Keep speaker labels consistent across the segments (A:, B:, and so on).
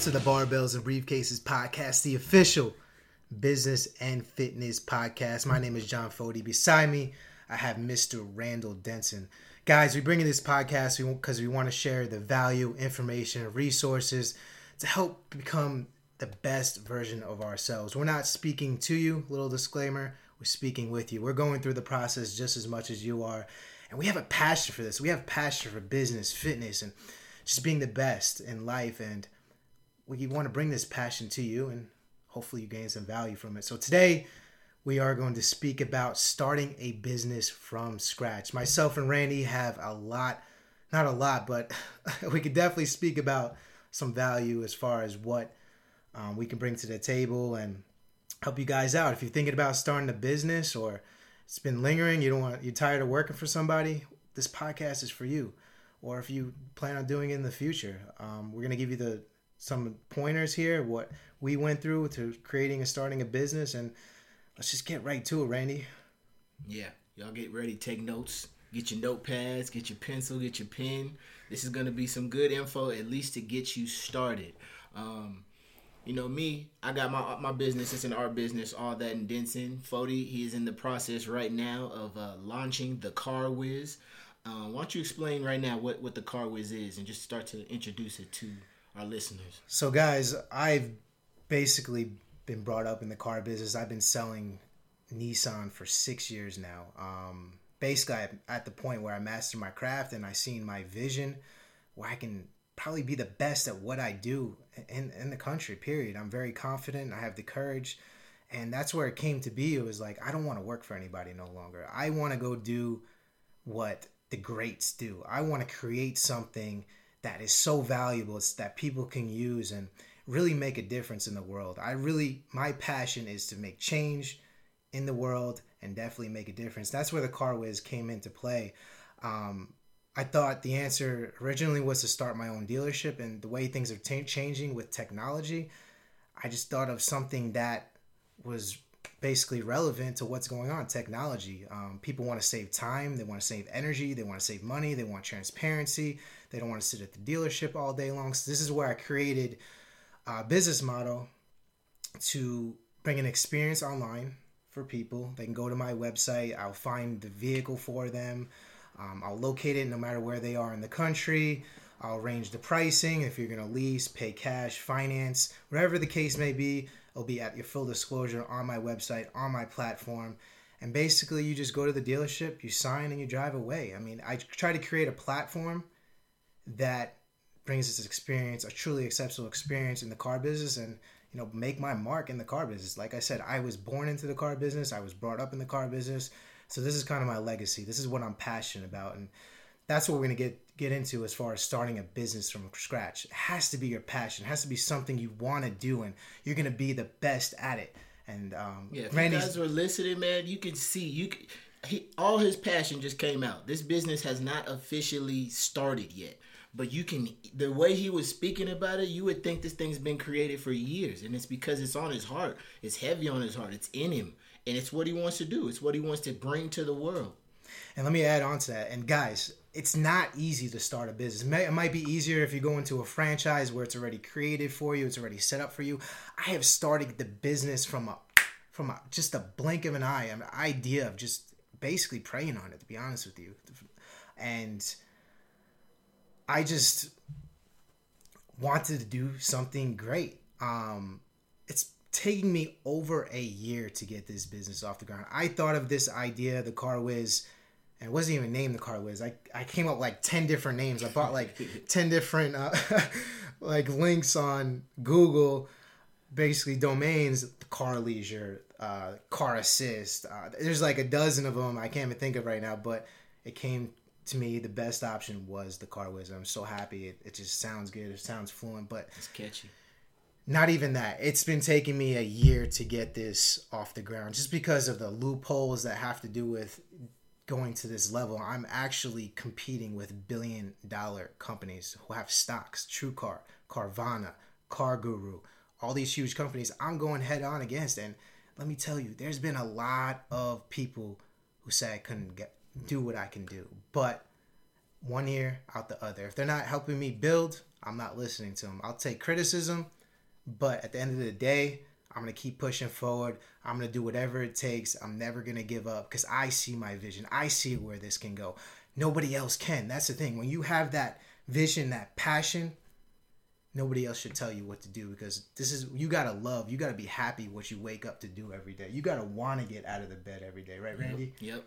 A: to the Barbells and Briefcases podcast, the official business and fitness podcast. My name is John Fody. Beside me, I have Mr. Randall Denson. Guys, we bring in this podcast because we, want to share the value, information, and resources to help become the best version of ourselves. We're not speaking to you, little disclaimer, we're speaking with you. We're going through the process just as much as you are. And we have a passion for this. We have passion for business, fitness, and just being the best in life. And we want to bring this passion to you and hopefully you gain some value from it. So today we are going to speak about starting a business from scratch. Myself and Randy have a lot, not a lot, but we could definitely speak about some value as far as what um, we can bring to the table and help you guys out. If you're thinking about starting a business or it's been lingering, you don't want you're tired of working for somebody, this podcast is for you. Or if you plan on doing it in the future, um, we're gonna give you the some pointers here, what we went through to creating and starting a business, and let's just get right to it, Randy.
B: Yeah, y'all get ready, take notes, get your notepads, get your pencil, get your pen. This is gonna be some good info, at least to get you started. Um, you know me, I got my my business. It's an art business, all that in Denson. Fody, he is in the process right now of uh, launching the Car Whiz. Uh, why don't you explain right now what, what the Car Whiz is and just start to introduce it to our listeners?
A: So, guys, I've basically been brought up in the car business. I've been selling Nissan for six years now. Um, basically, I'm at the point where I master my craft and I seen my vision where I can probably be the best at what I do in, in the country, period. I'm very confident. I have the courage. And that's where it came to be. It was like, I don't want to work for anybody no longer. I want to go do what the greats do. I want to create something that is so valuable it's that people can use and really make a difference in the world. I really my passion is to make change in the world and definitely make a difference. That's where the car whiz came into play. Um, I thought the answer originally was to start my own dealership, and the way things are t- changing with technology, I just thought of something that was basically relevant to what's going on technology um, people want to save time they want to save energy they want to save money they want transparency they don't want to sit at the dealership all day long so this is where i created a business model to bring an experience online for people they can go to my website i'll find the vehicle for them um, i'll locate it no matter where they are in the country i'll arrange the pricing if you're going to lease pay cash finance whatever the case may be It'll be at your full disclosure on my website, on my platform. And basically, you just go to the dealership, you sign, and you drive away. I mean, I try to create a platform that brings this experience, a truly exceptional experience in the car business, and you know, make my mark in the car business. Like I said, I was born into the car business. I was brought up in the car business. So this is kind of my legacy. This is what I'm passionate about, and that's what we're gonna get get into as far as starting a business from scratch. It has to be your passion. It has to be something you want to do, and you're gonna be the best at it. And um,
B: yeah, if Randy's, you guys were listening, man, you can see you. He, all his passion just came out. This business has not officially started yet, but you can. The way he was speaking about it, you would think this thing's been created for years, and it's because it's on his heart. It's heavy on his heart. It's in him, and it's what he wants to do. It's what he wants to bring to the world.
A: And let me add on to that. And guys, it's not easy to start a business. It might be easier if you go into a franchise where it's already created for you, it's already set up for you. I have started the business from a from a, just a blink of an eye, an idea of just basically praying on it. To be honest with you, and I just wanted to do something great. Um, it's taking me over a year to get this business off the ground. I thought of this idea, the car whiz and it wasn't even named the car whiz. I, I came up with like 10 different names. I bought like 10 different uh, like links on Google, basically domains, car leisure, uh, car assist. Uh, there's like a dozen of them I can't even think of right now, but it came to me the best option was the car whiz. I'm so happy. It, it just sounds good. It sounds fluent, but
B: it's catchy.
A: Not even that. It's been taking me a year to get this off the ground just because of the loopholes that have to do with going to this level, I'm actually competing with billion dollar companies who have stocks, TrueCar, Carvana, Car Guru, all these huge companies I'm going head on against. And let me tell you, there's been a lot of people who say I couldn't get do what I can do. But one ear out the other. If they're not helping me build, I'm not listening to them. I'll take criticism, but at the end of the day, I'm going to keep pushing forward. I'm going to do whatever it takes. I'm never going to give up because I see my vision. I see where this can go. Nobody else can. That's the thing. When you have that vision, that passion, nobody else should tell you what to do because this is you got to love. You got to be happy what you wake up to do every day. You got to want to get out of the bed every day, right, Randy?
B: Yep. yep.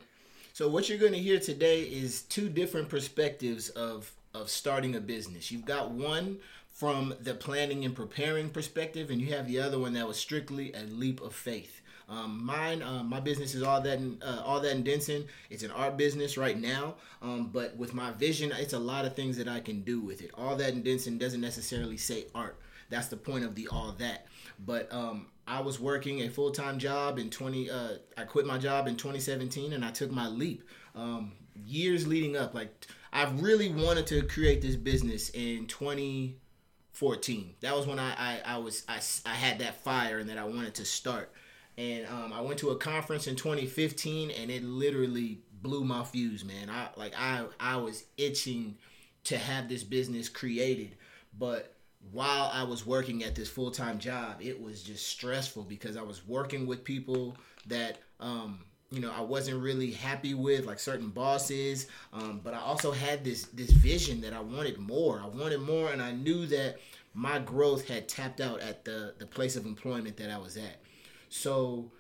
B: So what you're going to hear today is two different perspectives of of starting a business. You've got one from the planning and preparing perspective, and you have the other one that was strictly a leap of faith. Um, mine, um, my business is all that in uh, all that in Denson. It's an art business right now, um, but with my vision, it's a lot of things that I can do with it. All that in Denson doesn't necessarily say art. That's the point of the all that. But um, I was working a full time job in 20. Uh, I quit my job in 2017, and I took my leap. Um, years leading up, like I really wanted to create this business in 2014. That was when I I, I was I, I had that fire and that I wanted to start. And um, I went to a conference in 2015, and it literally blew my fuse, man. I like I I was itching to have this business created, but while I was working at this full time job, it was just stressful because I was working with people that um, you know I wasn't really happy with, like certain bosses. Um, but I also had this this vision that I wanted more. I wanted more, and I knew that my growth had tapped out at the the place of employment that I was at. So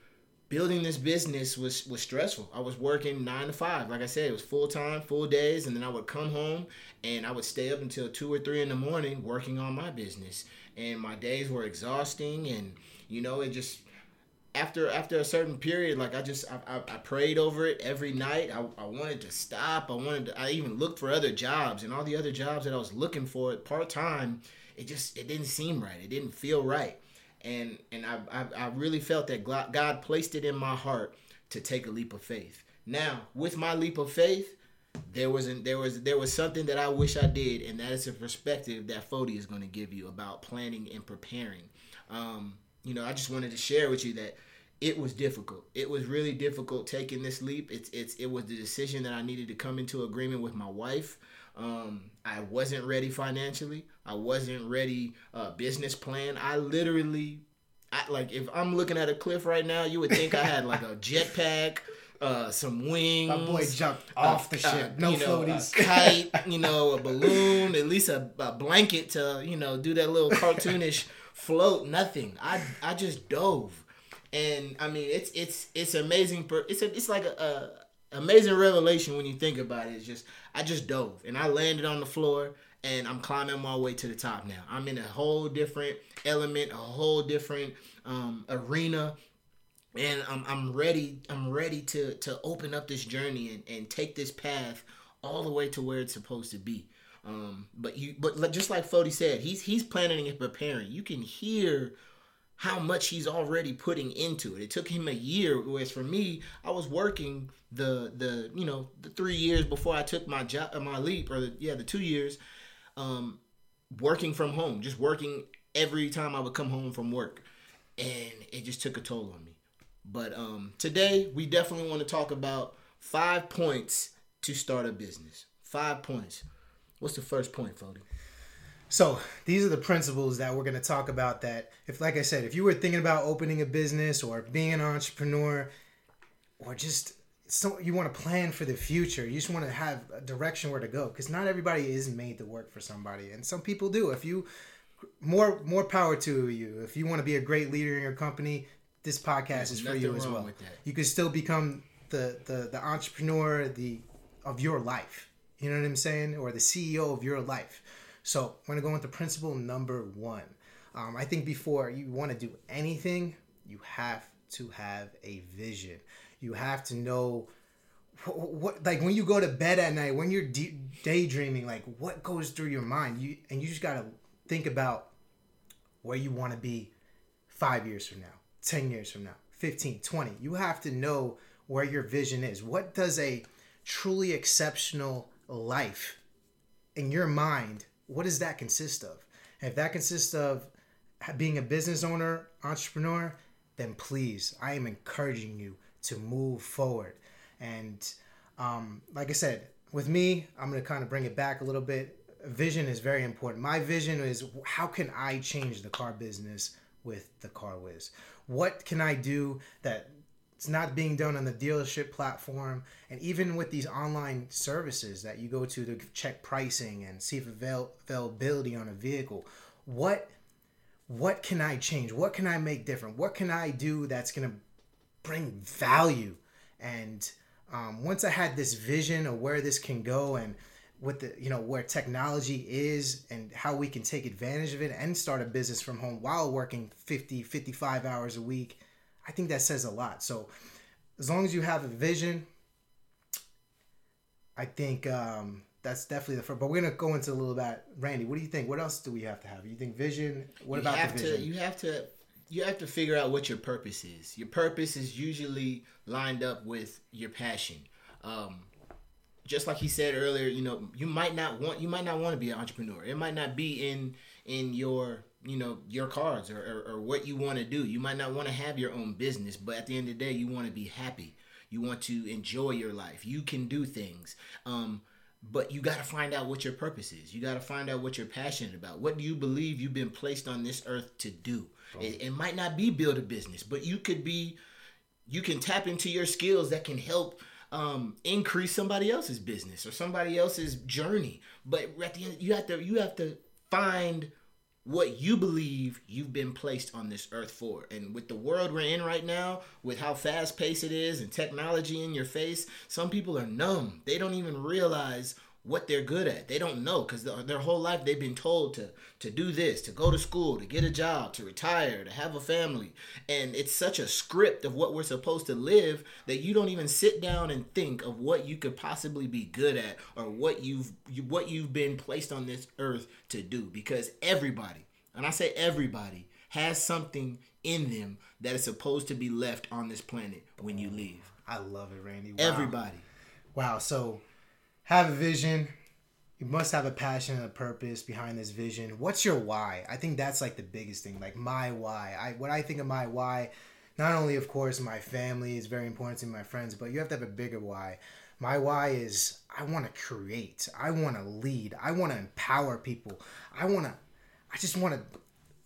B: building this business was was stressful. I was working nine to five, like I said, it was full time, full days, and then I would come home and I would stay up until two or three in the morning working on my business. And my days were exhausting, and you know, it just after after a certain period, like I just I, I, I prayed over it every night. I, I wanted to stop. I wanted to, I even looked for other jobs, and all the other jobs that I was looking for part time, it just it didn't seem right. It didn't feel right and and I, I, I really felt that God placed it in my heart to take a leap of faith. Now, with my leap of faith, there was an, there was there was something that I wish I did, and that is a perspective that Fody is going to give you about planning and preparing. Um, you know, I just wanted to share with you that it was difficult. It was really difficult taking this leap. It's it's it was the decision that I needed to come into agreement with my wife. Um, I wasn't ready financially. I wasn't ready uh, business plan. I literally, I, like if I'm looking at a cliff right now, you would think I had like a jetpack. Uh, some wings.
A: My boy jumped off the ship. No
B: you know,
A: floaties.
B: Kite. You know, a balloon. At least a, a blanket to you know do that little cartoonish float. Nothing. I I just dove, and I mean it's it's it's amazing. Per, it's a, it's like a amazing revelation when you think about it. It's just I just dove and I landed on the floor and I'm climbing my way to the top now. I'm in a whole different element, a whole different um, arena, and I'm, I'm ready. I'm ready to to open up this journey and, and take this path all the way to where it's supposed to be. Um, but you, but just like Fody said, he's he's planning and preparing. You can hear how much he's already putting into it. It took him a year, whereas for me, I was working the the you know the three years before I took my job, my leap, or the, yeah, the two years um, working from home, just working every time I would come home from work, and it just took a toll on me. But um, today we definitely want to talk about five points to start a business. Five points. What's the first point, Fody?
A: So these are the principles that we're going to talk about. That if, like I said, if you were thinking about opening a business or being an entrepreneur, or just so you want to plan for the future. You just want to have a direction where to go because not everybody is made to work for somebody, and some people do. If you more more power to you. If you want to be a great leader in your company, this podcast There's is for you as well. You can still become the, the the entrepreneur the of your life. You know what I'm saying, or the CEO of your life. So I'm gonna go into principle number one. Um, I think before you want to do anything, you have to have a vision. You have to know what, what, like when you go to bed at night when you're de- daydreaming like what goes through your mind? You and you just got to think about where you want to be 5 years from now 10 years from now 15 20 you have to know where your vision is. What does a truly exceptional life in your mind what does that consist of if that consists of being a business owner entrepreneur then please i am encouraging you to move forward. And um, like I said, with me, I'm going to kind of bring it back a little bit. Vision is very important. My vision is how can I change the car business with the Car Whiz? What can I do that it's not being done on the dealership platform. And even with these online services that you go to to check pricing and see if avail- availability on a vehicle what what can i change? What can i make different? What can i do that's going to bring value? And um, once i had this vision of where this can go and with the you know where technology is and how we can take advantage of it and start a business from home while working 50 55 hours a week I think that says a lot. So as long as you have a vision, I think um, that's definitely the first. But we're gonna go into a little bit. Randy, what do you think? What else do we have to have? You think vision? What
B: you
A: about
B: have
A: the vision?
B: To, you have to you have to figure out what your purpose is. Your purpose is usually lined up with your passion. Um, just like he said earlier, you know, you might not want you might not want to be an entrepreneur. It might not be in in your you know your cards or, or, or what you want to do. You might not want to have your own business but at the end of the day you want to be happy. You want to enjoy your life. You can do things um, but you got to find out what your purpose is. You got to find out what you're passionate about. What do you believe you've been placed on this earth to do? It, it might not be build a business but you could be you can tap into your skills that can help um, increase somebody else's business or somebody else's journey. But at the end you have to you have to find what you believe you've been placed on this earth for. And with the world we're in right now, with how fast paced it is and technology in your face, some people are numb. They don't even realize what they're good at. They don't know because their whole life they've been told to to do this, to go to school, to get a job, to retire, to have a family, and it's such a script of what we're supposed to live that you don't even sit down and think of what you could possibly be good at or what you've you, what you've been placed on this earth to do. Because everybody, and I say everybody, has something in them that is supposed to be left on this planet when you leave.
A: I love it, Randy. Wow.
B: Everybody.
A: Wow. So have a vision. You must have a passion and a purpose behind this vision. What's your why? I think that's like the biggest thing. Like my why. I what I think of my why, not only of course my family is very important to my friends, but you have to have a bigger why. My why is I want to create. I want to lead. I want to empower people. I want to I just want to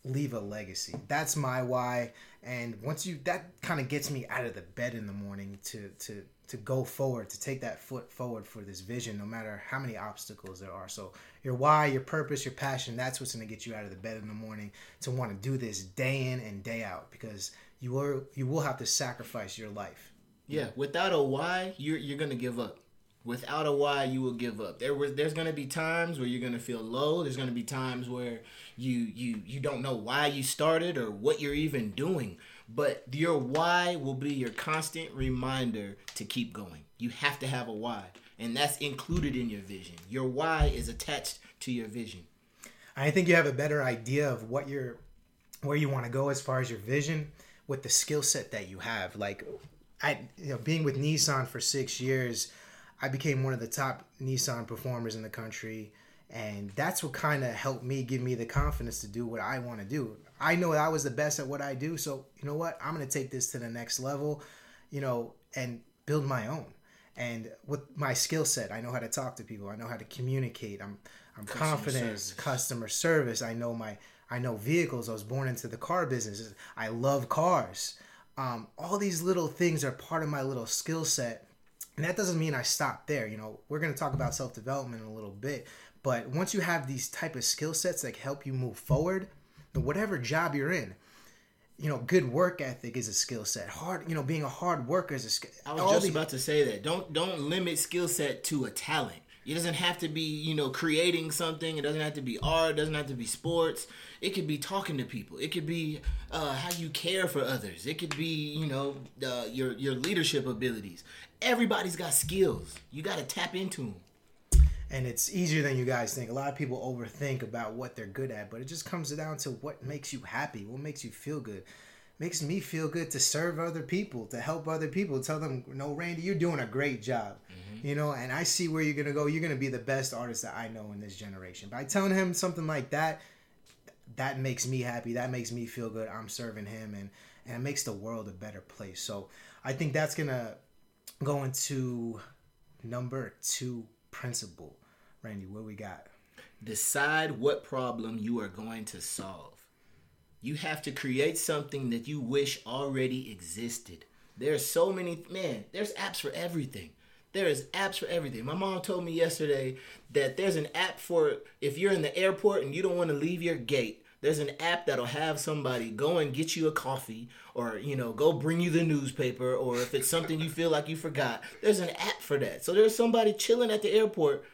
A: leave a legacy. That's my why. And once you that kind of gets me out of the bed in the morning to to to go forward, to take that foot forward for this vision, no matter how many obstacles there are. So your why, your purpose, your passion, that's what's going to get you out of the bed in the morning to want to do this day in and day out because you will you will have to sacrifice your life.
B: Yeah, without a why, you're you're going to give up. Without a why, you will give up. There was there's going to be times where you're going to feel low. There's going to be times where you you you don't know why you started or what you're even doing but your why will be your constant reminder to keep going. You have to have a why, and that's included in your vision. Your why is attached to your vision.
A: I think you have a better idea of what you're where you want to go as far as your vision with the skill set that you have. Like I you know being with Nissan for 6 years, I became one of the top Nissan performers in the country and that's what kind of helped me give me the confidence to do what I want to do. I know I was the best at what I do, so you know what? I'm going to take this to the next level, you know, and build my own. And with my skill set, I know how to talk to people. I know how to communicate. I'm I'm customer confident. Service. Customer service. I know my I know vehicles. I was born into the car business. I love cars. Um, all these little things are part of my little skill set, and that doesn't mean I stop there. You know, we're going to talk about self development in a little bit, but once you have these type of skill sets that help you move forward, whatever job you're in, you know, good work ethic is a skill set. Hard, you know, being a hard worker is a skill.
B: I was just about to say that. Don't don't limit skill set to a talent. It doesn't have to be, you know, creating something. It doesn't have to be art. It doesn't have to be sports. It could be talking to people. It could be uh, how you care for others. It could be, you know, uh, your your leadership abilities. Everybody's got skills. You got to tap into them
A: and it's easier than you guys think. A lot of people overthink about what they're good at, but it just comes down to what makes you happy, what makes you feel good. Makes me feel good to serve other people, to help other people, tell them, "No, Randy, you're doing a great job." Mm-hmm. You know, and I see where you're gonna go. You're gonna be the best artist that I know in this generation. By telling him something like that, that makes me happy. That makes me feel good. I'm serving him, and and it makes the world a better place. So I think that's gonna go into number two principle. Randy, what we got?
B: Decide what problem you are going to solve. You have to create something that you wish already existed. There's so many man, there's apps for everything. There is apps for everything. My mom told me yesterday that there's an app for if you're in the airport and you don't want to leave your gate. There's an app that'll have somebody go and get you a coffee or, you know, go bring you the newspaper or if it's something you feel like you forgot. There's an app for that. So there's somebody chilling at the airport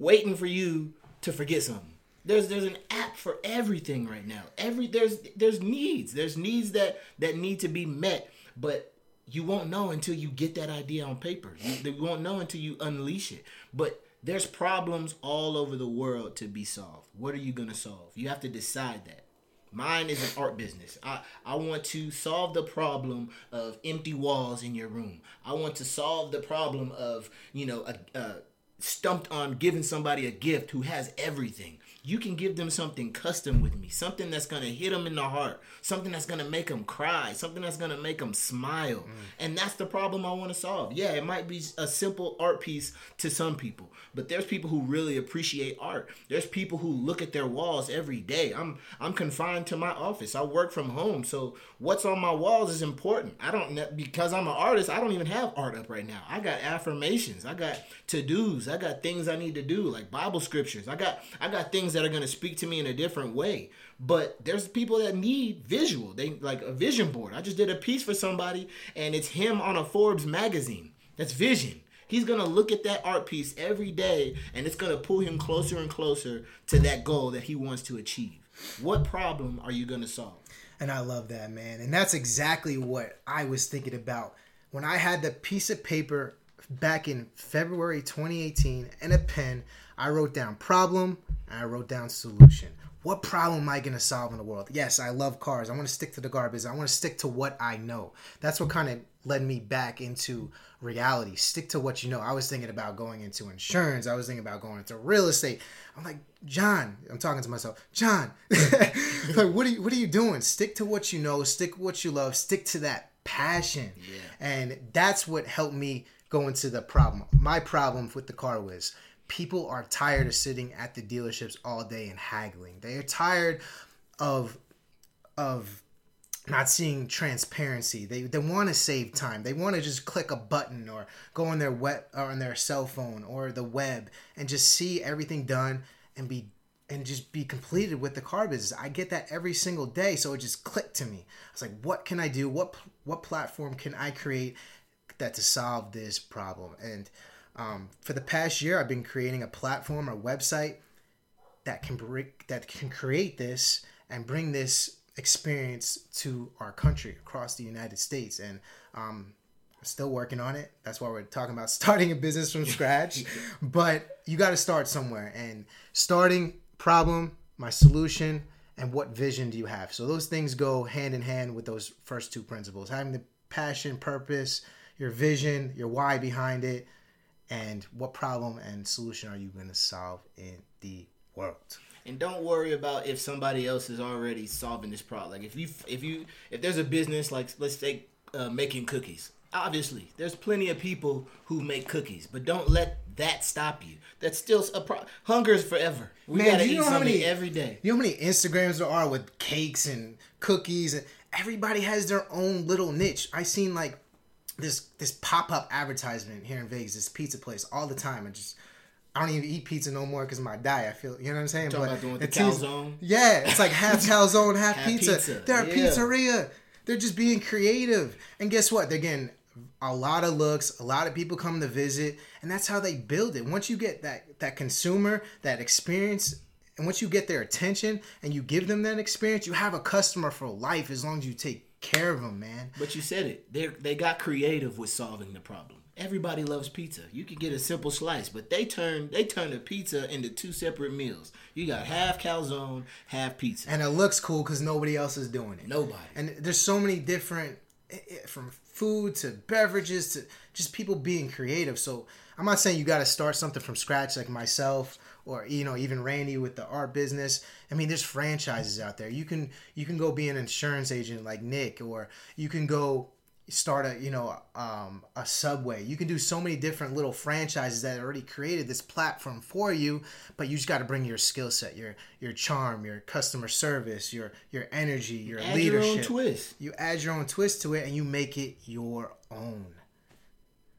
B: waiting for you to forget something. There's there's an app for everything right now. Every there's there's needs. There's needs that that need to be met, but you won't know until you get that idea on paper. You, you won't know until you unleash it. But there's problems all over the world to be solved. What are you gonna solve? You have to decide that. Mine is an art business. I, I want to solve the problem of empty walls in your room. I want to solve the problem of, you know, a, a stumped on giving somebody a gift who has everything you can give them something custom with me, something that's gonna hit them in the heart, something that's gonna make them cry, something that's gonna make them smile. Mm. And that's the problem I wanna solve. Yeah, it might be a simple art piece to some people, but there's people who really appreciate art. There's people who look at their walls every day. I'm I'm confined to my office. I work from home, so what's on my walls is important. I don't because I'm an artist. I don't even have art up right now. I got affirmations. I got to dos. I got things I need to do like Bible scriptures. I got I got things that are to speak to me in a different way. But there's people that need visual. They like a vision board. I just did a piece for somebody and it's him on a Forbes magazine. That's vision. He's to look at that art piece every day and it's to pull him closer and closer to that goal that he wants to achieve. What problem are you to solve?
A: And I love that, man. And that's exactly what I was thinking about when I had the piece of paper back in February 2018 and a pen. I wrote down problem, and I wrote down solution. What problem am I going to solve in the world? Yes, I love cars. I want to stick to the garbage. I want to stick to what I know. That's what kind of led me back into reality. Stick to what you know. I was thinking about going into insurance. I was thinking about going into real estate. I'm like, John, I'm talking to myself. John, like, what are you, what are you doing? Stick to what you know. Stick what you love. Stick to that passion. Yeah. And that's what helped me go into the problem. My problem with the car was people are tired of sitting at the dealerships all day and haggling. They are tired of of not seeing transparency. They they want to save time. They want to just click a button or go on their web or on their cell phone or the web and just see everything done and be and just be completed with the car business. I get that every single day, so it just clicked to me. I was like, what can I do? What what platform can I create that to solve this problem? And um, for the past year, I've been creating a platform or website that can break, that can create this and bring this experience to our country across the United States. And um, still working on it. That's why we're talking about starting a business from scratch. but you got to start somewhere. And starting problem, my solution, and what vision do you have? So those things go hand in hand with those first two principles: having the passion, purpose, your vision, your why behind it and what problem and solution are you going to solve in the world?
B: And don't worry about if somebody else is already solving this problem. Like if you if you if there's a business like let's say uh, making cookies. Obviously there's plenty of people who make cookies but don't let that stop you. That's still a pro hunger is forever. We Man, gotta
A: you
B: eat something
A: many,
B: every day.
A: you know how many instagrams there are with cakes and cookies and everybody has their own little niche. I seen like this this pop up advertisement here in Vegas, this pizza place all the time, and just I don't even eat pizza no more because my diet. I feel you know what I'm saying.
B: Talking but about the calzone.
A: Yeah, it's like half calzone, half, half pizza. pizza. They're yeah. a pizzeria. They're just being creative, and guess what? They're getting a lot of looks. A lot of people come to visit, and that's how they build it. Once you get that that consumer, that experience. And once you get their attention and you give them that experience, you have a customer for life as long as you take care of them, man.
B: But you said it. They they got creative with solving the problem. Everybody loves pizza. You could get a simple slice, but they turn they turn the pizza into two separate meals. You got half calzone, half pizza,
A: and it looks cool because nobody else is doing it.
B: Nobody.
A: And there's so many different, eh, eh, from food to beverages to just people being creative. So I'm not saying you got to start something from scratch like myself or you know even Randy with the art business. I mean, there's franchises out there. You can you can go be an insurance agent like Nick, or you can go start a you know um, a subway you can do so many different little franchises that already created this platform for you but you just got to bring your skill set your your charm your customer service your your energy your
B: Add
A: leadership
B: your own twist.
A: you add your own twist to it and you make it your own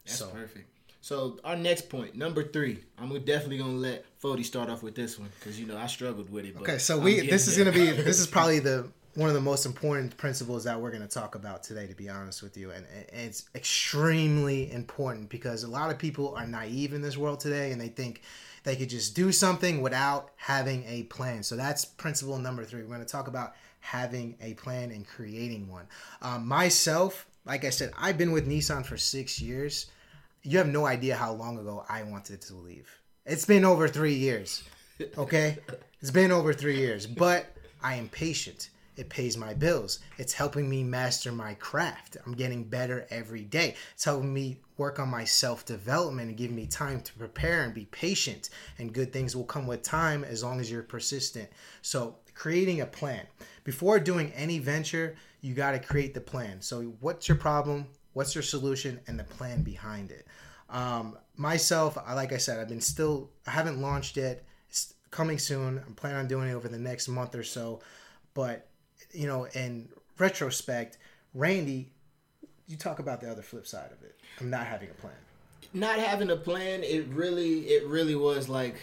B: That's
A: so
B: perfect. So our next point, number three, I'm definitely gonna let Fody start off with this one because you know I struggled with it. But
A: okay so we this is
B: there.
A: to be this is probably the one of the most important principles that we're to talk about today to be honest with you. And, and it's extremely important because a lot of people are naive in this world today and they think they could just do something without having a plan. So that's principle number three. We're to talk about having a plan and creating one. Um, myself like i said i've been with nissan for six years you have no idea how long ago i wanted to leave. It's been over three years okay? It's been over three years but i am patient. It pays my bills. It's helping me master my craft. I'm getting better every day. It's helping me work on my self-development and giving me time to prepare and be patient. And good things will come with time as long as you're persistent. So creating a plan. Before doing any venture you got to create the plan. So what's your problem what's your solution and the plan behind it um, myself I- like i said i've been still i haven't launched it. it's coming soon i'm planning on doing it over the next month or so but you know in retrospect randy you talk about the other flip side of it i'm not having a plan
B: not having a plan. It really, it really was like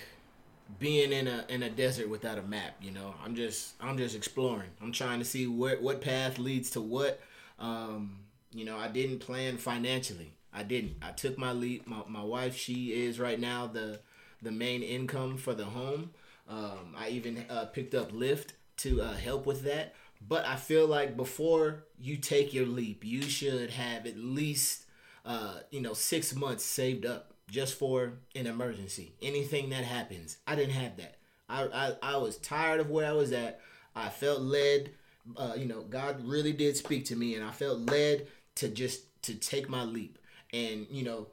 B: being in a in a desert without a map. You know, I'm just I'm just exploring. I'm trying to see what what path leads to what. Um, you know, I didn't plan financially. I didn't. I took my leap. My, my wife, she is right now the the main income for the home. Um, I even uh, picked up Lyft to uh, help with that. But I feel like before you take your leap, you should have at least uh, you know six months saved up just for an emergency. Anything that happens, I didn't have that. I I, I was tired of where I was at. I felt led. Uh, you know, God really did speak to me, and I felt led to just to take my leap. And you know,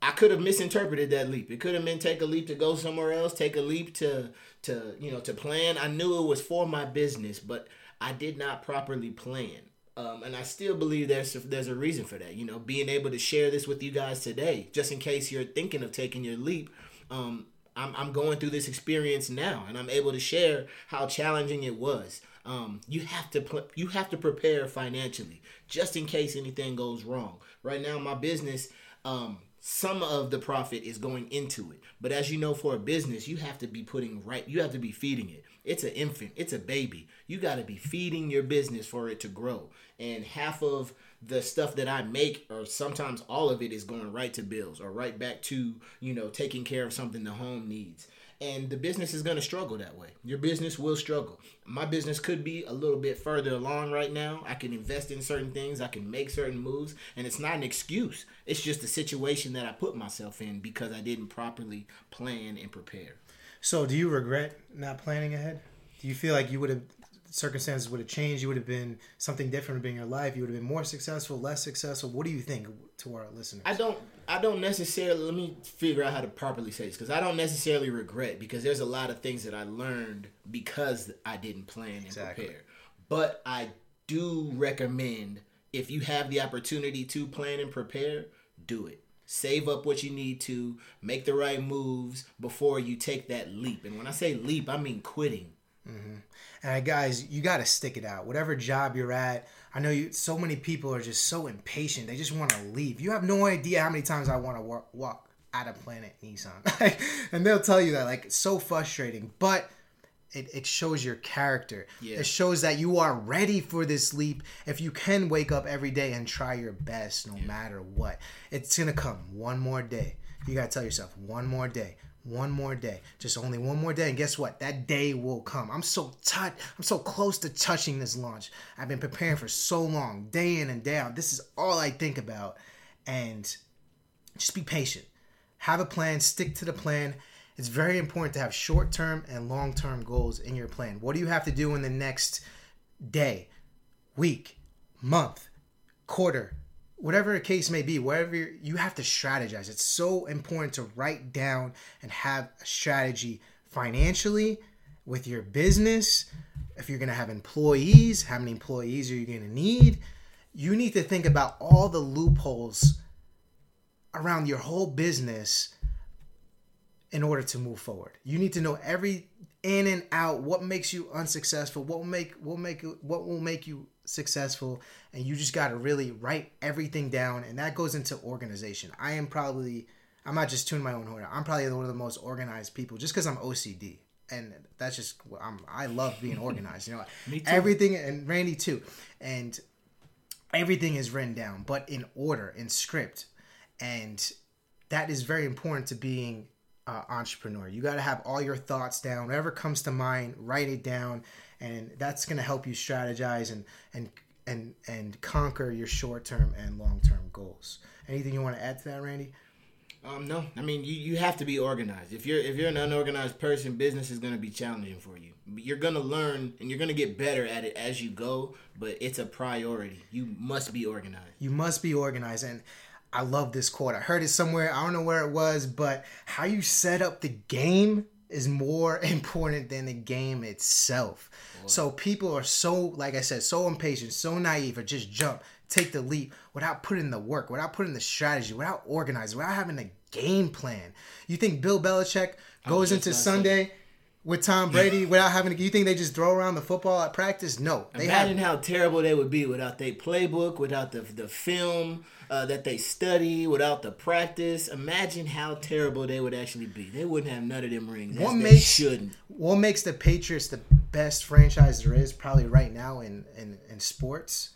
B: I could have misinterpreted that leap. It could have been take a leap to go somewhere else, take a leap to to you know to plan. I knew it was for my business, but I did not properly plan. Um, and I still believe there's there's a reason for that. You know, being able to share this with you guys today, just in case you're thinking of taking your leap. Um, I'm, I'm going through this experience now, and I'm able to share how challenging it was. Um, you have to put, you have to prepare financially just in case anything goes wrong. Right now, my business, um, some of the profit is going into it, but as you know, for a business, you have to be putting right. You have to be feeding it. It's an infant. It's a baby. You got to be feeding your business for it to grow. And half of the stuff that I make, or sometimes all of it, is going right to bills or right back to you know taking care of something the home needs and the business is going to struggle that way. Your business will struggle. My business could be a little bit further along right now. I can invest in certain things, I can make certain moves, and it's not an excuse. It's just a situation that I put myself in because I didn't properly plan and prepare.
A: So, do you regret not planning ahead? Do you feel like you would have circumstances would have changed? You would have been something different in your life. You would have been more successful, less successful. What do you think to our listeners?
B: I don't I don't necessarily let me figure out how to properly say this because I don't necessarily regret because there's a lot of things that I learned because I didn't plan and
A: Exactly.
B: prepare. But I do recommend if you have the opportunity to plan and prepare, do it. Save up what you need to, make the right moves before you take that leap. And when I say leap, I mean quitting. Mm-hmm.
A: And guys, you got to stick it out. Whatever job you're at, I know you. So many people are just so impatient. They just want to leave. You have no idea how many times I want to walk, walk out of Planet Nissan, and they'll tell you that like it's so frustrating. But it, it shows your character.
B: Yeah.
A: It shows that you are ready for this leap. If you can wake up every day and try your best, no matter what, it's gonna come one more day. You gotta tell yourself one more day, one more day, just only one more day. And guess what? That day will come. I'm so tight I'm so close to touching this launch. I've been preparing for so long, day in and day out. This is all I think about, and just be patient. Have a plan, stick to the plan. It's very important to have short term and long term goals in your plan. What do you have to do in the next day, week, month, quarter, whatever the case may be, whatever you're, have to strategize. It's so important to write down and have a strategy financially with your business. If you're going to have employees, how many employees are you going to need? you need to think about all the loopholes around your whole business in order to move forward. You need to know every in and out what makes you unsuccessful, what will make what make what will make you successful, and you just got to really write everything down and that goes into organization. I am probably I'm not just tuning my own horn. I'm probably one of the most organized people just cuz I'm OCD. And that's just I'm I love being organized, you know. Everything and Randy too. And everything is written down, but in order, in script. And that is very important to being uh, entrepreneur. You got to have all your thoughts down. Whatever comes to mind, write it down, and that's going to help you strategize and and and and conquer your short term and long term goals. Anything you want to add to that, Randy?
B: Um, no, I mean you, you have to be organized. If you're if you're an unorganized person, business is going to be challenging for you. You're going to learn and you're going to get better at it as you go, but it's a priority. You must be organized.
A: You must be organized, and I love this quote. I heard it somewhere. I don't know where it was, but how you set up the game is more important than the game itself. Boy. So people are so, like I said, so impatient, so naive, or just jump, take the leap without putting the work, without putting the strategy, without organizing, without having a game plan. You think Bill Belichick goes into Sunday? With Tom Brady without having to. You think they just throw around the football at practice? No.
B: They Imagine have, how terrible they would be without their playbook, without the the film uh, that they study, without the practice. Imagine how terrible they would actually be. They wouldn't have none of them rings. What makes shouldn't.
A: What makes the Patriots the best franchise there is probably right now in in, in sports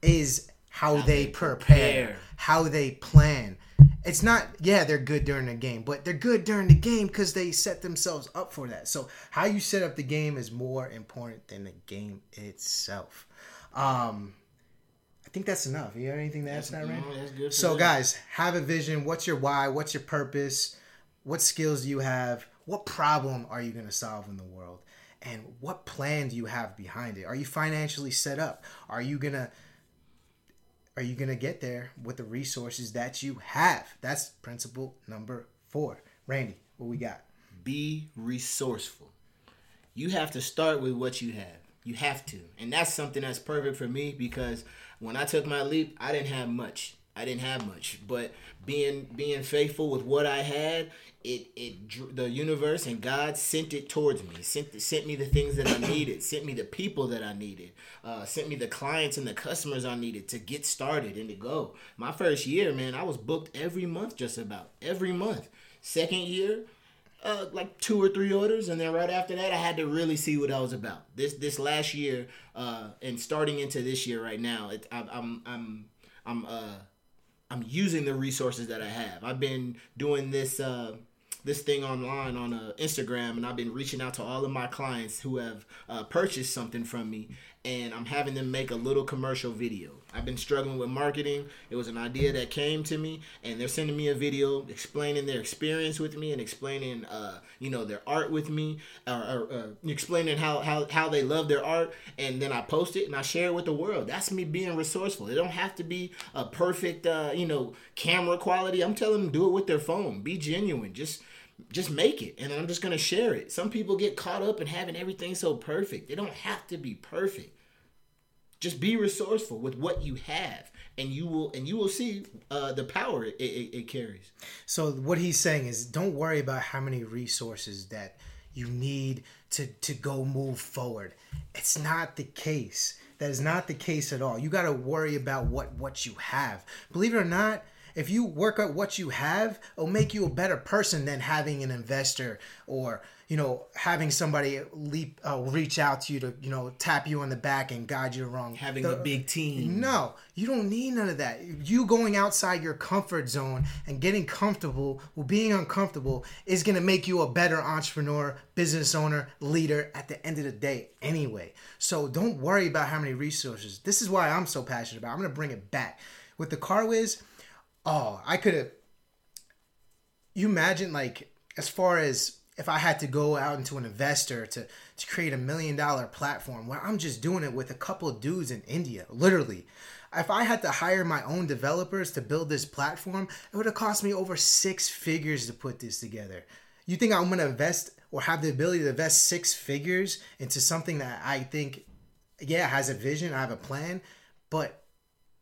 A: is how, how they, they prepare, prepare, how they plan it's not yeah they're good during the game but they're good during the game because they set themselves up for that. So how you set up the game is more important than the game itself. Um i think that's enough. You have anything to add to that Rand? No, so guys have a vision. What's your why? What's your purpose? What skills do you have? What problem are you going to solve in the world? And what plan do you have behind it? Are you financially set up? Are you going to are you going to get there with the resources that you have? That's principle number four. Randy, what we got?
B: Be resourceful. You have to start with what you have. You have to. And that's something that's perfect for me because when I took my leap, I didn't have much. I didn't have much, but being being faithful with what I had, it it the universe and God sent it towards me. Sent sent me the things that I needed. Sent me the people that I needed. Uh, sent me the clients and the customers I needed to get started and to go. My first year, man, I was booked every month, just about every month. Second year, uh, like two or three orders, and then right after that, I had to really see what I was about. This this last year, uh, and starting into this year right now, it, I, I'm I'm I'm uh I'm using the resources that I have. I've been doing this uh, this thing online on uh, Instagram, and I've been reaching out to all of my clients who have uh, purchased something from me, and I'm having them make a little commercial video. I've been struggling with marketing. It was an idea that came to me, and they're sending me a video explaining their experience with me and explaining, uh, you know, their art with me, or, or uh, explaining how, how how they love their art. And then I post it and I share it with the world. That's me being resourceful. It don't have to be a perfect, uh, you know, camera quality. I'm telling them do it with their phone. Be genuine. Just just make it and I'm just going to share it. Some people get caught up in having everything so perfect. they don't have to be perfect. Just be resourceful with what you have, and you will and you will see uh, the power it, it, it carries.
A: So what he's saying is, don't worry about how many resources that you need to to go move forward. It's not the case. That is not the case at all. You got to worry about what what you have. Believe it or not, if you work at what you have, it'll make you a better person than having an investor or you know having somebody leap uh, reach out to you to you know tap you on the back and guide you wrong.
B: Having the, a big team.
A: No, you don't need none of that. You going outside your comfort zone and getting comfortable with being uncomfortable is gonna make you a better entrepreneur, business owner, leader at the end of the day anyway. So don't worry about how many resources. This is why I'm so passionate about. I'm gonna bring it back with the car whiz oh, I could have. You imagine, like, as far as if I had to go out into an investor to to create a million dollar platform, where I'm just doing it with a couple dudes in India, literally. If I had to hire my own developers to build this platform, it would have cost me over six figures to put this together. You think I'm gonna invest or have the ability to invest six figures into something that I think, yeah, has a vision, I have a plan, but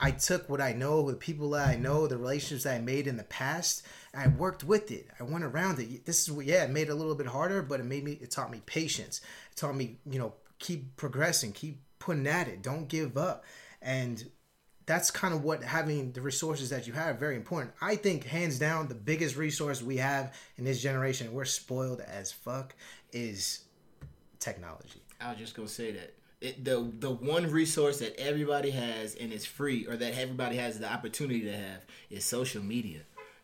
A: I took what I know, the people that I know, the relationships that I made in the past, I worked with it. I went around it. This is what, yeah, it made it a little bit harder, but it made me, it taught me patience. It taught me, you know, keep progressing, keep putting at it, don't give up. And that's kind of what having the resources that you have very important. I think hands down the biggest resource we have in this generation, we're spoiled as fuck, is technology.
B: I was just gonna say that. It, the the one resource that everybody has and is free or that everybody has the opportunity to have is social media.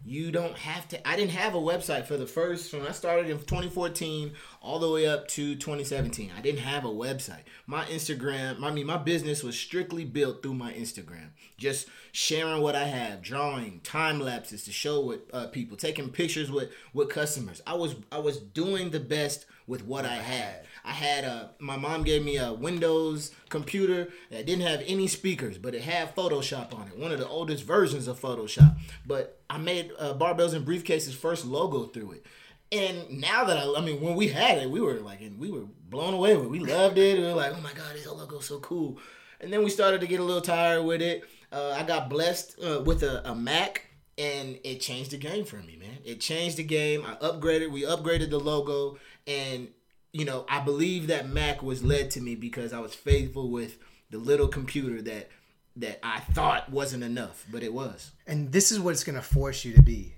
B: You don't have to. I didn't have a website for the first when I started in 2014 all the way up to 2017. I didn't have a website. My Instagram, I mean, my business was strictly built through my Instagram. Just sharing what I have, drawing time lapses to show with uh, people, taking pictures with with customers. I was I was doing the best with what I had. I had a my mom gave me a Windows computer that didn't have any speakers, but it had Photoshop on it. One of the oldest versions of Photoshop. But I made uh, barbells and briefcases first logo through it. And now that I, I mean, when we had it, we were like, and we were blown away with. We loved it. We were like, oh my god, this logo's so cool. And then we started to get a little tired with it. Uh, I got blessed uh, with a, a Mac and it changed the game for me, man. It changed the game. I upgraded. We upgraded the logo, and you know, I believe that Mac was led to me because I was faithful with the little computer that that I thought wasn't enough, but it was.
A: And this is what it's gonna force you to be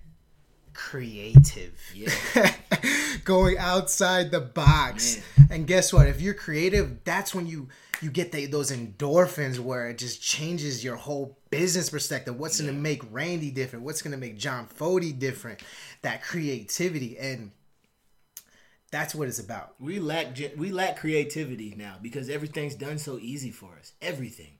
A: creative.
B: Yeah.
A: Going outside the box.
B: Man.
A: And guess what? If you're creative, that's when you you get the, those endorphins where it just changes your whole business perspective. What's going to make Randy different? What's going to make John Fody different? That creativity and that's what it's about.
B: We lack we lack creativity now because everything's done so easy for us. Everything,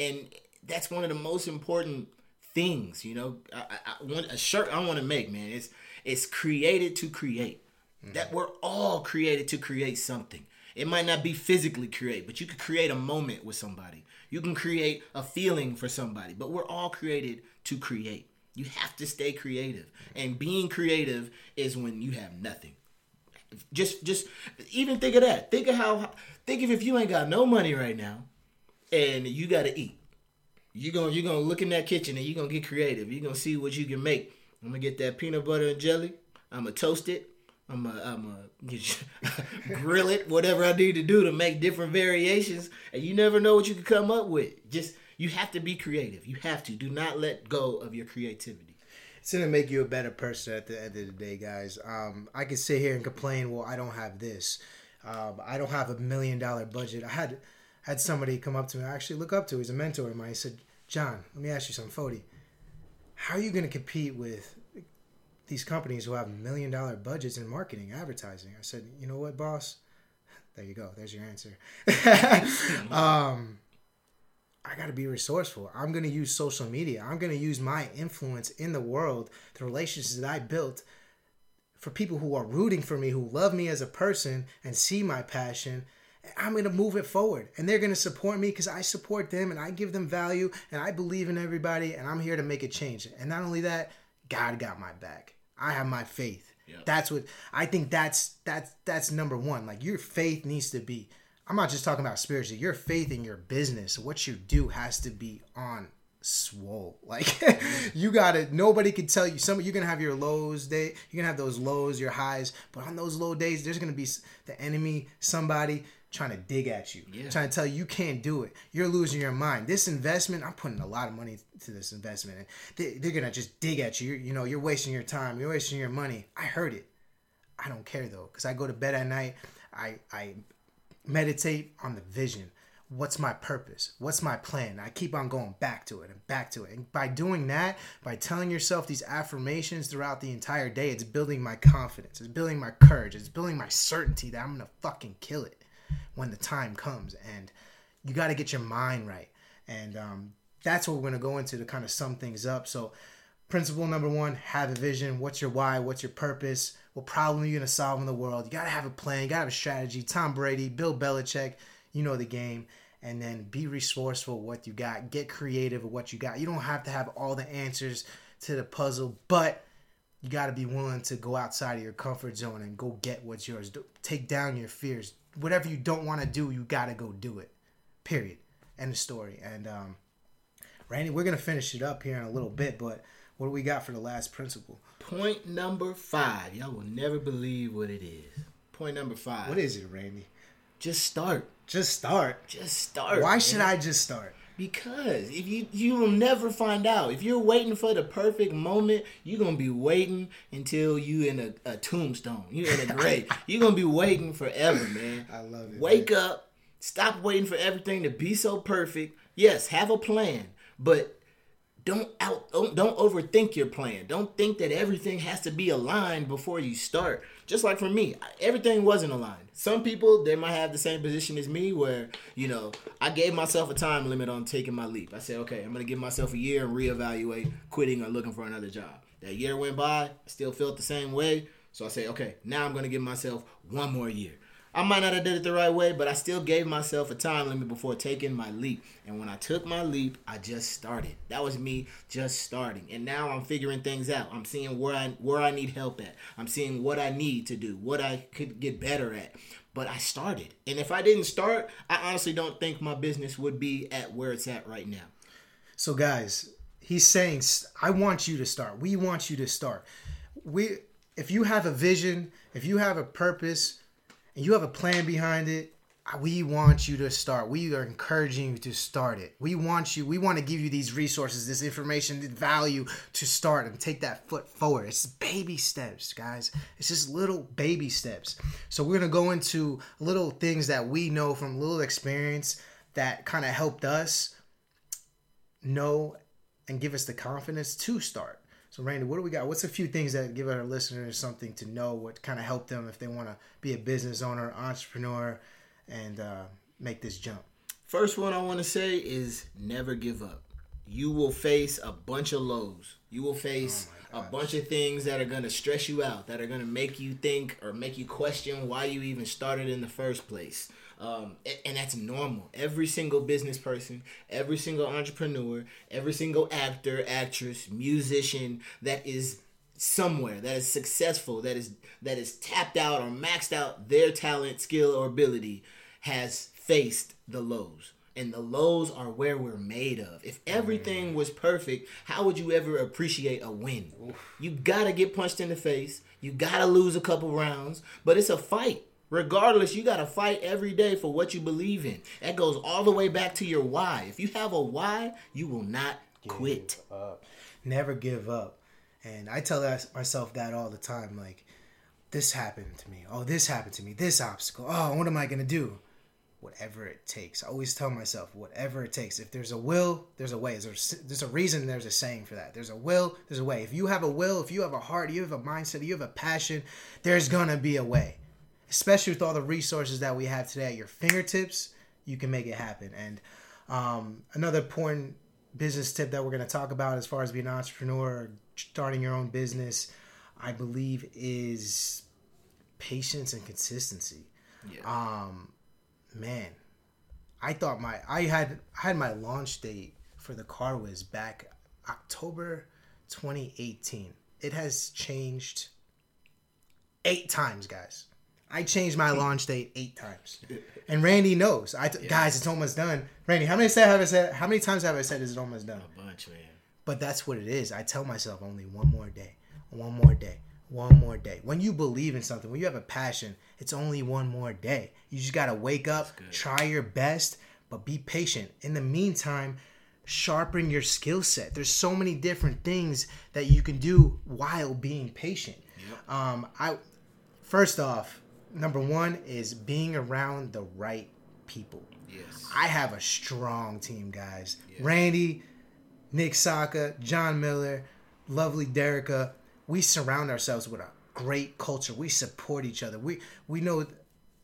B: and that's one of the most important things. You know, I, I, want a shirt I want to make, man. It's it's created to create. Mm-hmm. That we're all created to create something. It might not be physically create, but you could create a moment with somebody. You can create a feeling for somebody. But we're all created to create. You have to stay creative, mm-hmm. and being creative is when you have nothing just just even think of that. Think of how think of if you ain't got no money right now and you gotta eat. You gonna you gonna look in that kitchen and you gonna get creative. You gonna see what you can make. I'm gonna get that peanut butter and jelly. I'm gonna toast it. I'm gonna i'm gonna grill it whatever i need to do to make different variations. And you never know what you can come up with. Just you have to be creative. You have to. Do not let go of your creativity
A: It's gonna make you a better person at the end of the day, guys. Um, I can sit here and complain. Well, I don't have this. Um, I don't have a million dollar budget. I had had somebody come up to me. I actually look up to. He's a mentor of mine. He said, "John, let me ask you something, Fody. How are you gonna compete with these companies who have million dollar budgets in marketing, advertising?" I said, "You know what, boss? There you go. There's your answer." um, I got to be resourceful. I'm going to use social media. I'm going to use my influence in the world, the relationships that I built for people who are rooting for me, who love me as a person and see my passion. I'm going to move it forward and they're going to support me because I support them and I give them value and I believe in everybody and I'm here to make a change. And not only that, God got my back. I have my faith.
B: Yep.
A: That's what I think that's that's that's number 1. Like your faith needs to be I'm not just talking about spiritually. Your faith in your business, what you do has to be on swole. Like you gotta nobody can tell you some you're gonna have your lows day, you're gonna have those lows, your highs, but on those low days, there's gonna be the enemy, somebody trying to dig at you,
B: Yeah.
A: trying to tell you you can't do it. You're losing your mind. This investment, I'm putting a lot of money to this investment, and they, they're gonna just dig at you. You're, you know, you're wasting your time, you're wasting your money. I heard it. I don't care though, because I go to bed at night. I I meditate on the vision. What's my purpose? What's my plan? I keep on going back to it and back to it. And by doing that, by telling yourself these affirmations throughout the entire day, it's building my confidence. It's building my courage. It's building my certainty that I'm to fucking kill it when the time comes. And you got to get your mind right. And um, that's what we're to go into to kind of sum things up. So, principle number one have a vision. What's your why? What's your purpose? What problem are you to solve in the world? You got to have a plan. You got to have a strategy. Tom Brady, Bill Belichick, you know the game. And then be resourceful with what you got. Get creative with what you got. You don't have to have all the answers to the puzzle, but you got to be willing to go outside of your comfort zone and go get what's yours. Take down your fears. Whatever you don't want to do, you got to go do it. Period. End of story. And um, Randy, we're gonna finish it up here in a little bit, but what do we got for the last principle?
B: Point number five. Y'all will never believe what it is. Point number five.
A: What is it, Randy?
B: Just start.
A: Just start.
B: Just start.
A: Why
B: man.
A: should I just start?
B: Because if you you will never find out. If you're waiting for the perfect moment, you're gonna be waiting until you in a, a tombstone. You're in a grave. you're gonna be waiting forever, man.
A: I love it.
B: Wake up. Stop waiting for everything to be so perfect. Yes, have a plan, but don't out don't, don't overthink your plan. Don't think that everything has to be aligned before you start. Just like for me, everything wasn't aligned. Some people they might have the same position as me where, you know, I gave myself a time limit on taking my leap. I said, "Okay, I'm going to give myself a year and reevaluate quitting or looking for another job." That year went by, I still felt the same way. So I say, "Okay, now I'm going to give myself one more year." I might not have did it the right way, but I still gave myself a time limit before taking my leap. And when I took my leap, I just started. That was me just starting. And now I'm figuring things out. I'm seeing where I where I need help at. I'm seeing what I need to do, what I could get better at. But I started. And if I didn't start, I honestly don't think my business would be at where it's at right now.
A: So guys, he's saying I want you to start. We want you to start. We if you have a vision, if you have a purpose, and you have a plan behind it, we want you to start. We are encouraging you to start it. We want you, we want to give you these resources, this information, this value to start and take that foot forward. It's baby steps, guys. It's just little baby steps. So we're to go into little things that we know from little experience that kind of helped us know and give us the confidence to start. So, Randy, what do we got? What's a few things that give our listeners something to know? What kind of help them if they want to be a business owner, entrepreneur, and uh, make this jump?
B: First one I want to say is never give up. You will face a bunch of lows. You will face oh a bunch of things that are going to stress you out, that are going to make you think or make you question why you even started in the first place. Um, and that's normal. Every single business person, every single entrepreneur, every single actor, actress, musician that is somewhere that is successful, that is that is tapped out or maxed out their talent, skill, or ability, has faced the lows. And the lows are where we're made of. If everything was perfect, how would you ever appreciate a win? You gotta get punched in the face. You gotta lose a couple rounds, but it's a fight. Regardless, you got to fight every day for what you believe in. That goes all the way back to your why. If you have a why, you will not quit.
A: Up. Never give up. And I tell myself that all the time. Like, this happened to me. Oh, this happened to me. This obstacle. Oh, what am I going to do? Whatever it takes. I always tell myself, whatever it takes. If there's a will, there's a way. There's, there's a reason, there's a saying for that. There's a will, there's a way. If you have a will, if you have a heart, you have a mindset, you have a passion, there's going to be a way especially with all the resources that we have today at your fingertips, you can make it happen. And um, another important business tip that we're going to talk about as far as being an entrepreneur or starting your own business, I believe, is patience and consistency. Yeah. Um, man, I thought my I had I had my launch date for the car was back October 2018. It has changed eight times, guys. I changed my launch date eight times, and Randy knows. I t- yeah. guys, it's almost done. Randy, how many times have I said? How many times have I said is it almost done?
B: A bunch, man.
A: But that's what it is. I tell myself only one more day, one more day, one more day. When you believe in something, when you have a passion, it's only one more day. You just gotta wake up, try your best, but be patient. In the meantime, sharpen your skill set. There's so many different things that you can do while being patient. Yep. Um, I first off, number one is being around the right people. Yes. I have a strong team, guys. Yes. Randy, Nick Saka, John Miller, lovely Derica. We surround ourselves with a great culture. We support each other. We we know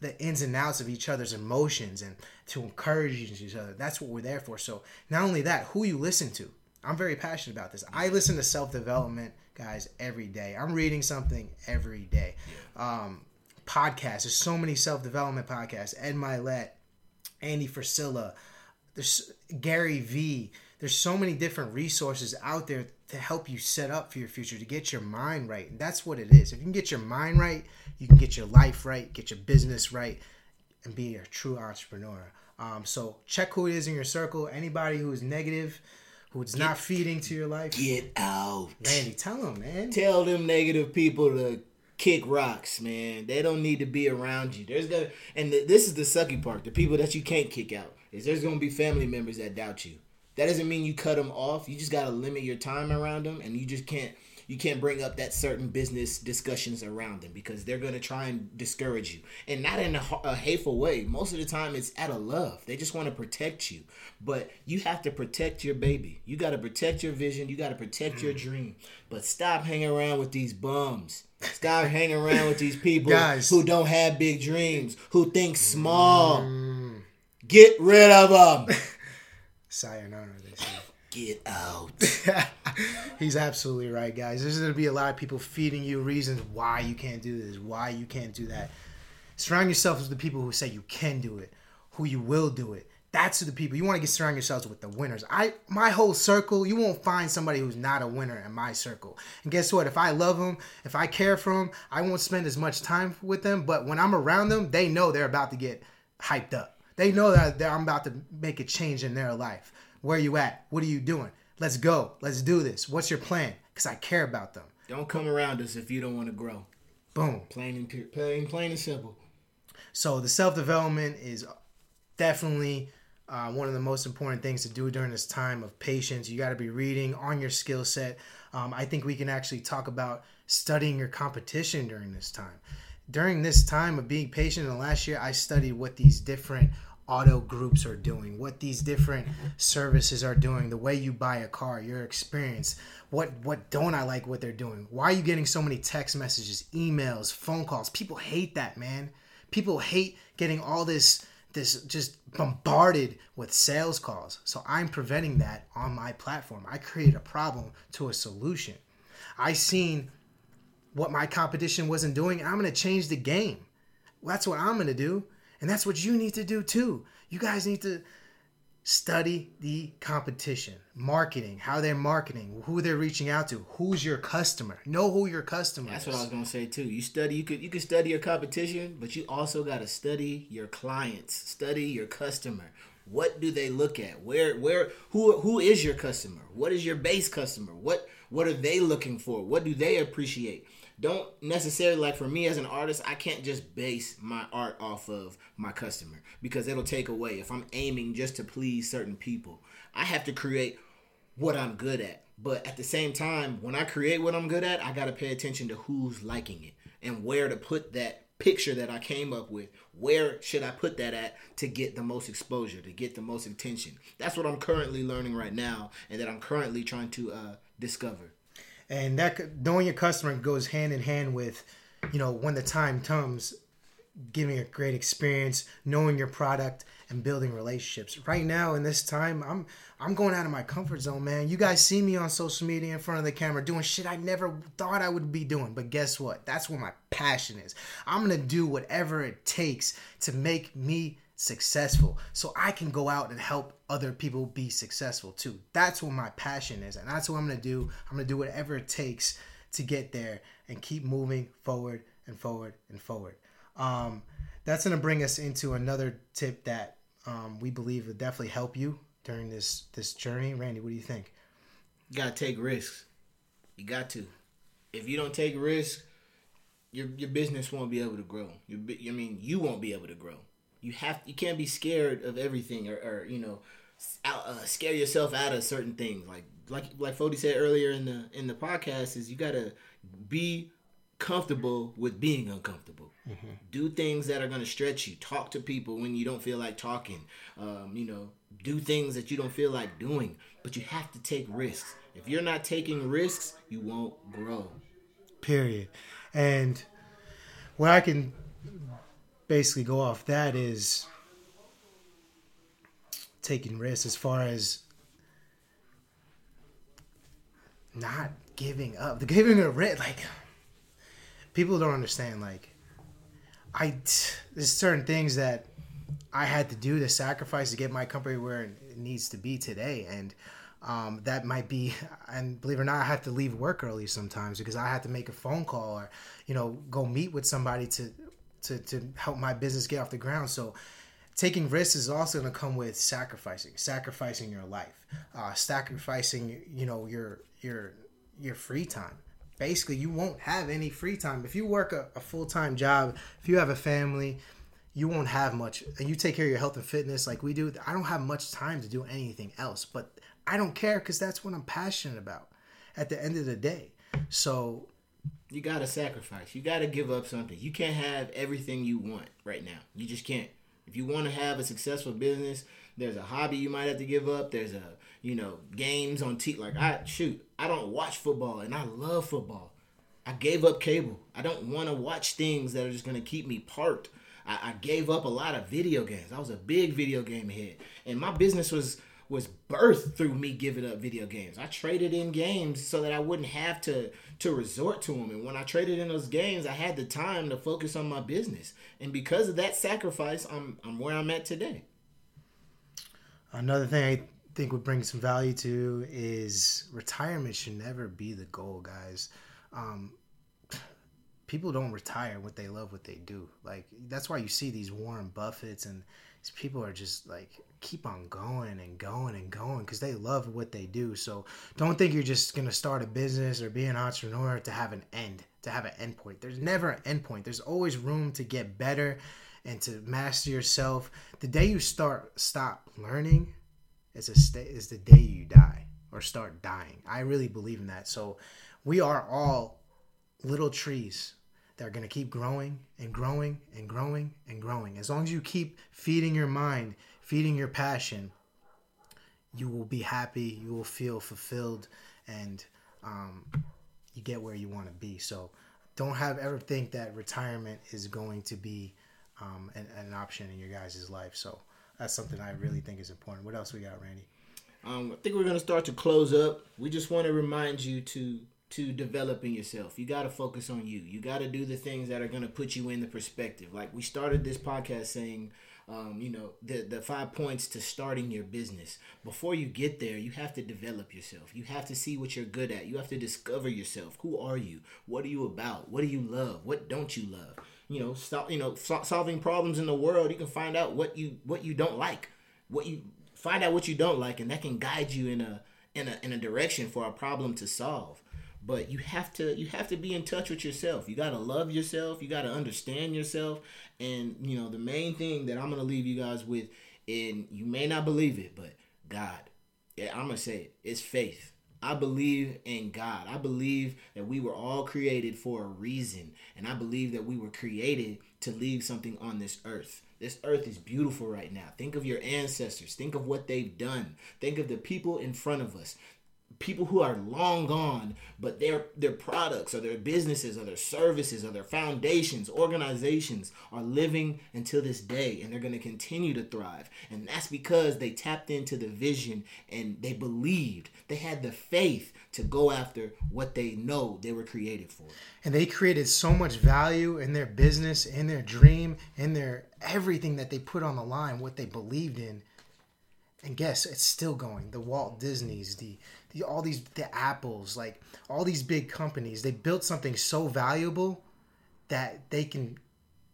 A: the ins and outs of each other's emotions and to encourage each other. That's what we're there for. So not only that, who you listen to. I'm very passionate about this. I listen to self development guys every day. I'm reading something every day. Um, podcasts. There's so many self development podcasts. Ed Mylett, Andy Frisella, there's Gary V. There's so many different resources out there to help you set up for your future, to get your mind right. And that's what it is. If you can get your mind right, you can get your life right, get your business right, and be a true entrepreneur. Um, so check who it is in your circle. Anybody who is negative, who's not feeding to your life.
B: Get out.
A: Randy, tell them, man.
B: Tell them negative people to kick rocks, man. They don't need to be around you. There's gonna and th- this is the sucky part. The people that you can't kick out is there's gonna be family members that doubt you. That doesn't mean you cut them off. You just gotta limit your time around them, and you just can't you can't bring up that certain business discussions around them because they're gonna try and discourage you, and not in a, a hateful way. Most of the time, it's out of love. They just want to protect you, but you have to protect your baby. You got to protect your vision. You got to protect your mm. dream. But stop hanging around with these bums. Stop hanging around with these people
A: Guys.
B: who don't have big dreams, who think small. Mm. Get rid of them.
A: Sayonara, they say.
B: Get out.
A: He's absolutely right, guys. There's going to be a lot of people feeding you reasons why you can't do this, why you can't do that. Surround yourself with the people who say you can do it, who you will do it. That's who the people you want to get surround yourselves with the winners. I my whole circle, you won't find somebody who's not a winner in my circle. And guess what? If I love them, if I care for them, I won't spend as much time with them. But when I'm around them, they know they're about to get hyped up. They know that that I'm about to make a change in their life. Where you at? What are you doing? Let's go. Let's do this. What's your plan? Because I care about them.
B: Don't come around us if you don't want to grow.
A: Boom.
B: Plain and plain, plain and simple.
A: So the self development is definitely uh, one of the most important things to do during this time of patience. You got to be reading on your skill set. Um, I think we can actually talk about studying your competition during this time. During this time of being patient in the last year, I studied what these different auto groups are doing, what these different services are doing, the way you buy a car, your experience. What what don't I like what they're doing? Why are you getting so many text messages, emails, phone calls? People hate that, man. People hate getting all this this just bombarded with sales calls. So I'm preventing that on my platform. I created a problem to a solution. I seen what my competition wasn't doing I'm going to change the game. That's what I'm going to do. And that's what you need to do too. You guys need to study the competition, marketing, how they're marketing, who they're reaching out to, who's your customer. Know who your customer
B: That's
A: is.
B: what I was gonna say too. You study, you could you could study your competition, but you also gotta study your clients, study your customer. What do they look at? Where where who who is your customer? What is your base customer? What what are they looking for? What do they appreciate? Don't necessarily like for me as an artist, I can't just base my art off of my customer because it'll take away if I'm aiming just to please certain people. I have to create what I'm good at. But at the same time, when I create what I'm good at, I got to pay attention to who's liking it and where to put that picture that I came up with. Where should I put that at to get the most exposure, to get the most attention? That's what I'm currently learning right now and that I'm currently trying to uh, discover.
A: And that knowing your customer goes hand in hand with you know when the time comes giving a great experience knowing your product and building relationships. Right now in this time i'm i'm going out of my comfort zone man. You guys see me on social media in front of the camera doing shit i never thought i would be doing. But guess what? That's where my passion is. I'm gonna do whatever it takes to make me successful so I can go out and help other people be successful too. That's what my passion is, and that's what I'm gonna do. I'm gonna do whatever it takes to get there and keep moving forward and forward and forward. Um, that's gonna bring us into another tip that um, we believe will definitely help you during this this journey. Randy, what do you think?
B: You got to take risks. You got to. If you don't take risks, your your business won't be able to grow. Your I mean, you won't be able to grow. You have you can't be scared of everything or, or you know, out, uh, scare yourself out of certain things. Like like like Fody said earlier in the in the podcast is you got to be comfortable with being uncomfortable. Do things that are to stretch you. Talk to people when you don't feel like talking. Um, you know, do things that you don't feel like doing. But you have to take risks. If you're not taking risks, you won't grow.
A: period. And what I can basically go off that is taking risks as far as not giving up. The giving a risk, like people don't understand. Like I, there's certain things that I had to do to sacrifice to get my company where it needs to be today, and um, that might be. And believe it or not, I have to leave work early sometimes because I have to make a phone call or, you know, go meet with somebody to to to help my business get off the ground. So taking risks is also going to come with sacrificing, sacrificing your life, uh, sacrificing you know your your your free time. Basically, you won't have any free time if you work a, a full time job. If you have a family, you won't have much, and you take care of your health and fitness like we do. I don't have much time to do anything else, but I don't care because that's what I'm passionate about. At the end of the day, so
B: you gotta sacrifice. You gotta give up something. You can't have everything you want right now. You just can't. If you want to have a successful business, there's a hobby you might have to give up. There's a you know games on T. Like I shoot, I don't watch football, and I love football. I gave up cable. I don't want to watch things that are just gonna keep me parked. I, I gave up a lot of video games. I was a big video game head, and my business was was birthed through me giving up video games. I traded in games so that I wouldn't have to to resort to them. And when I traded in those games, I had the time to focus on my business. And because of that sacrifice, I'm I'm where I'm at today.
A: Another thing I think would bring some value to is retirement should never be the goal, guys. Um, people don't retire what they love what they do. Like that's why you see these Warren Buffetts and these people are just like keep on going and going and going because they love what they do. So don't think you're just gonna start a business or be an entrepreneur to have an end, to have an end point. There's never an end point. There's always room to get better and to master yourself. The day you start stop learning is a st- is the day you die or start dying. I really believe in that. So we are all little trees that are going to keep growing and growing and growing and growing. As long as you keep feeding your mind, feeding your passion, you will be happy, you will feel fulfilled, and um, you get where you want to be. So don't have ever think that retirement is going to be um, an, an, option in your guys' life. So that's something I really think is important. What else we got, Randy?
B: Um, I think we're going to start to close up. We just want to remind you to to developing yourself. You got to focus on you. You got to do the things that are going to put you in the perspective. Like we started this podcast saying, um, you know, the the five points to starting your business. Before you get there, you have to develop yourself. You have to see what you're good at. You have to discover yourself. Who are you? What are you about? What do you love? What don't you love? You know, stop. You know, so- solving problems in the world. You can find out what you what you don't like. What you find out what you don't like, and that can guide you in a in a in a direction for a problem to solve but you have to you have to be in touch with yourself you got to love yourself you got to understand yourself and you know the main thing that i'm going to leave you guys with and you may not believe it but god yeah i'm going to say it it's faith I believe in God. I believe that we were all created for a reason. And I believe that we were created to leave something on this earth. This earth is beautiful right now. Think of your ancestors. Think of what they've done. Think of the people in front of us people who are long gone, but their their products or their businesses or their services or their foundations, organizations are living until this day and they're going to continue to thrive. And that's because they tapped into the vision and they believed. They had the faith to go after what they know they were created for.
A: And they created so much value in their business, in their dream, in their everything that they put on the line, what they believed in. And guess it's still going. The Walt Disney's, the the, all these the apples like all these big companies they built something so valuable that they can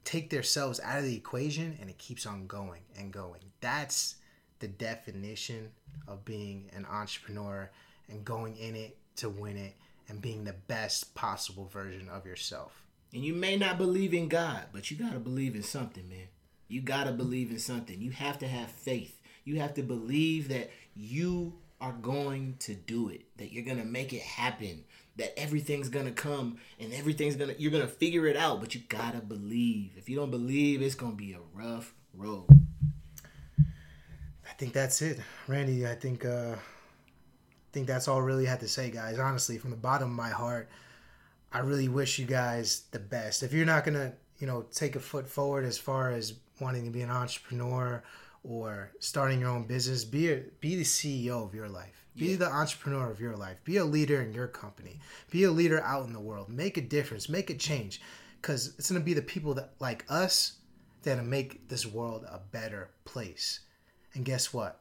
A: take themselves out of the equation and it keeps on going and going. That's the definition of being an entrepreneur and going in it to win it and being the best possible version of yourself.
B: And you may not believe in god but you got to believe in something man. You got to believe in something. You have to have faith. You have to believe that you are going to do it, that you're going to make it happen, that everything's going to come and everything's going to, you're going to figure it out, but you got to believe. If you don't believe, it's going to be a rough road.
A: I think that's it. Randy, I think, uh, I think that's all I really had to say, guys. Honestly, from the bottom of my heart, I really wish you guys the best. If you're not going to, you know, take a foot forward as far as wanting to be an entrepreneur or starting your own business, be a, be the CEO of your life. Be yeah. the entrepreneur of your life. Be a leader in your company. Be a leader out in the world. Make a difference. Make a change. Because it's going to be the people that like us that make this world a better place. And guess what?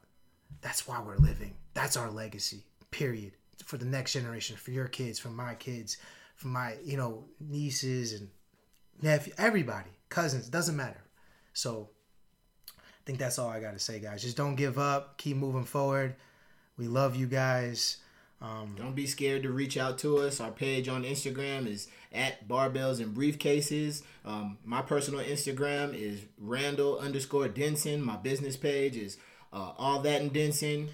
A: That's why we're living. That's our legacy. Period. For the next generation, for your kids, for my kids, for my you know nieces and nephew, everybody, cousins, doesn't matter. So think that's all I got to say, guys. Just don't give up. Keep moving forward. We love you guys. Um,
B: Don't be scared to reach out to us. Our page on Instagram is at barbells and briefcases. Um, my personal Instagram is Randall underscore Denson. My business page is uh, all that and Denson.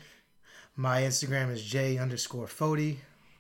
A: my Instagram is J underscore Fody.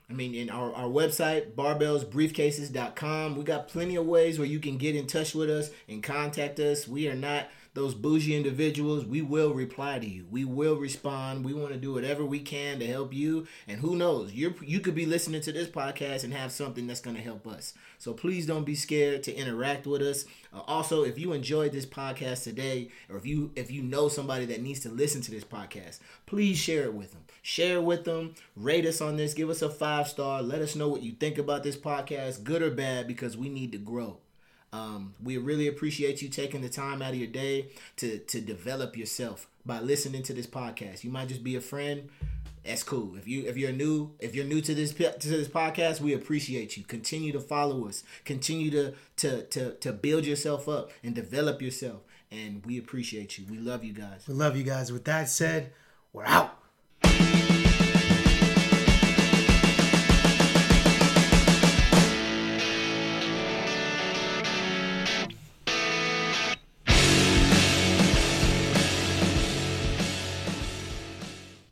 B: I mean, in our, our website, barbellsbriefcases.com, we got plenty of ways where you can get in touch with us and contact us. We are not those bougie individuals. We will reply to you. We will respond. We want to do whatever we can to help you. And who knows, you you could be listening to this podcast and have something that's going to help us. So please don't be scared to interact with us. Uh, also, if you enjoyed this podcast today, or if you if you know somebody that needs to listen to this podcast, please share it with them. Share it with them. Rate us on this. Give us a five star. Let us know what you think about this podcast, good or bad, because we need to grow. Um, we really appreciate you taking the time out of your day to to develop yourself by listening to this podcast. You might just be a friend. That's cool. If you if you're new if you're new to this to this podcast, we appreciate you. Continue to follow us. Continue to to to to build yourself up and develop yourself. And we appreciate you. We love you guys.
A: We love you guys. With that said, we're out.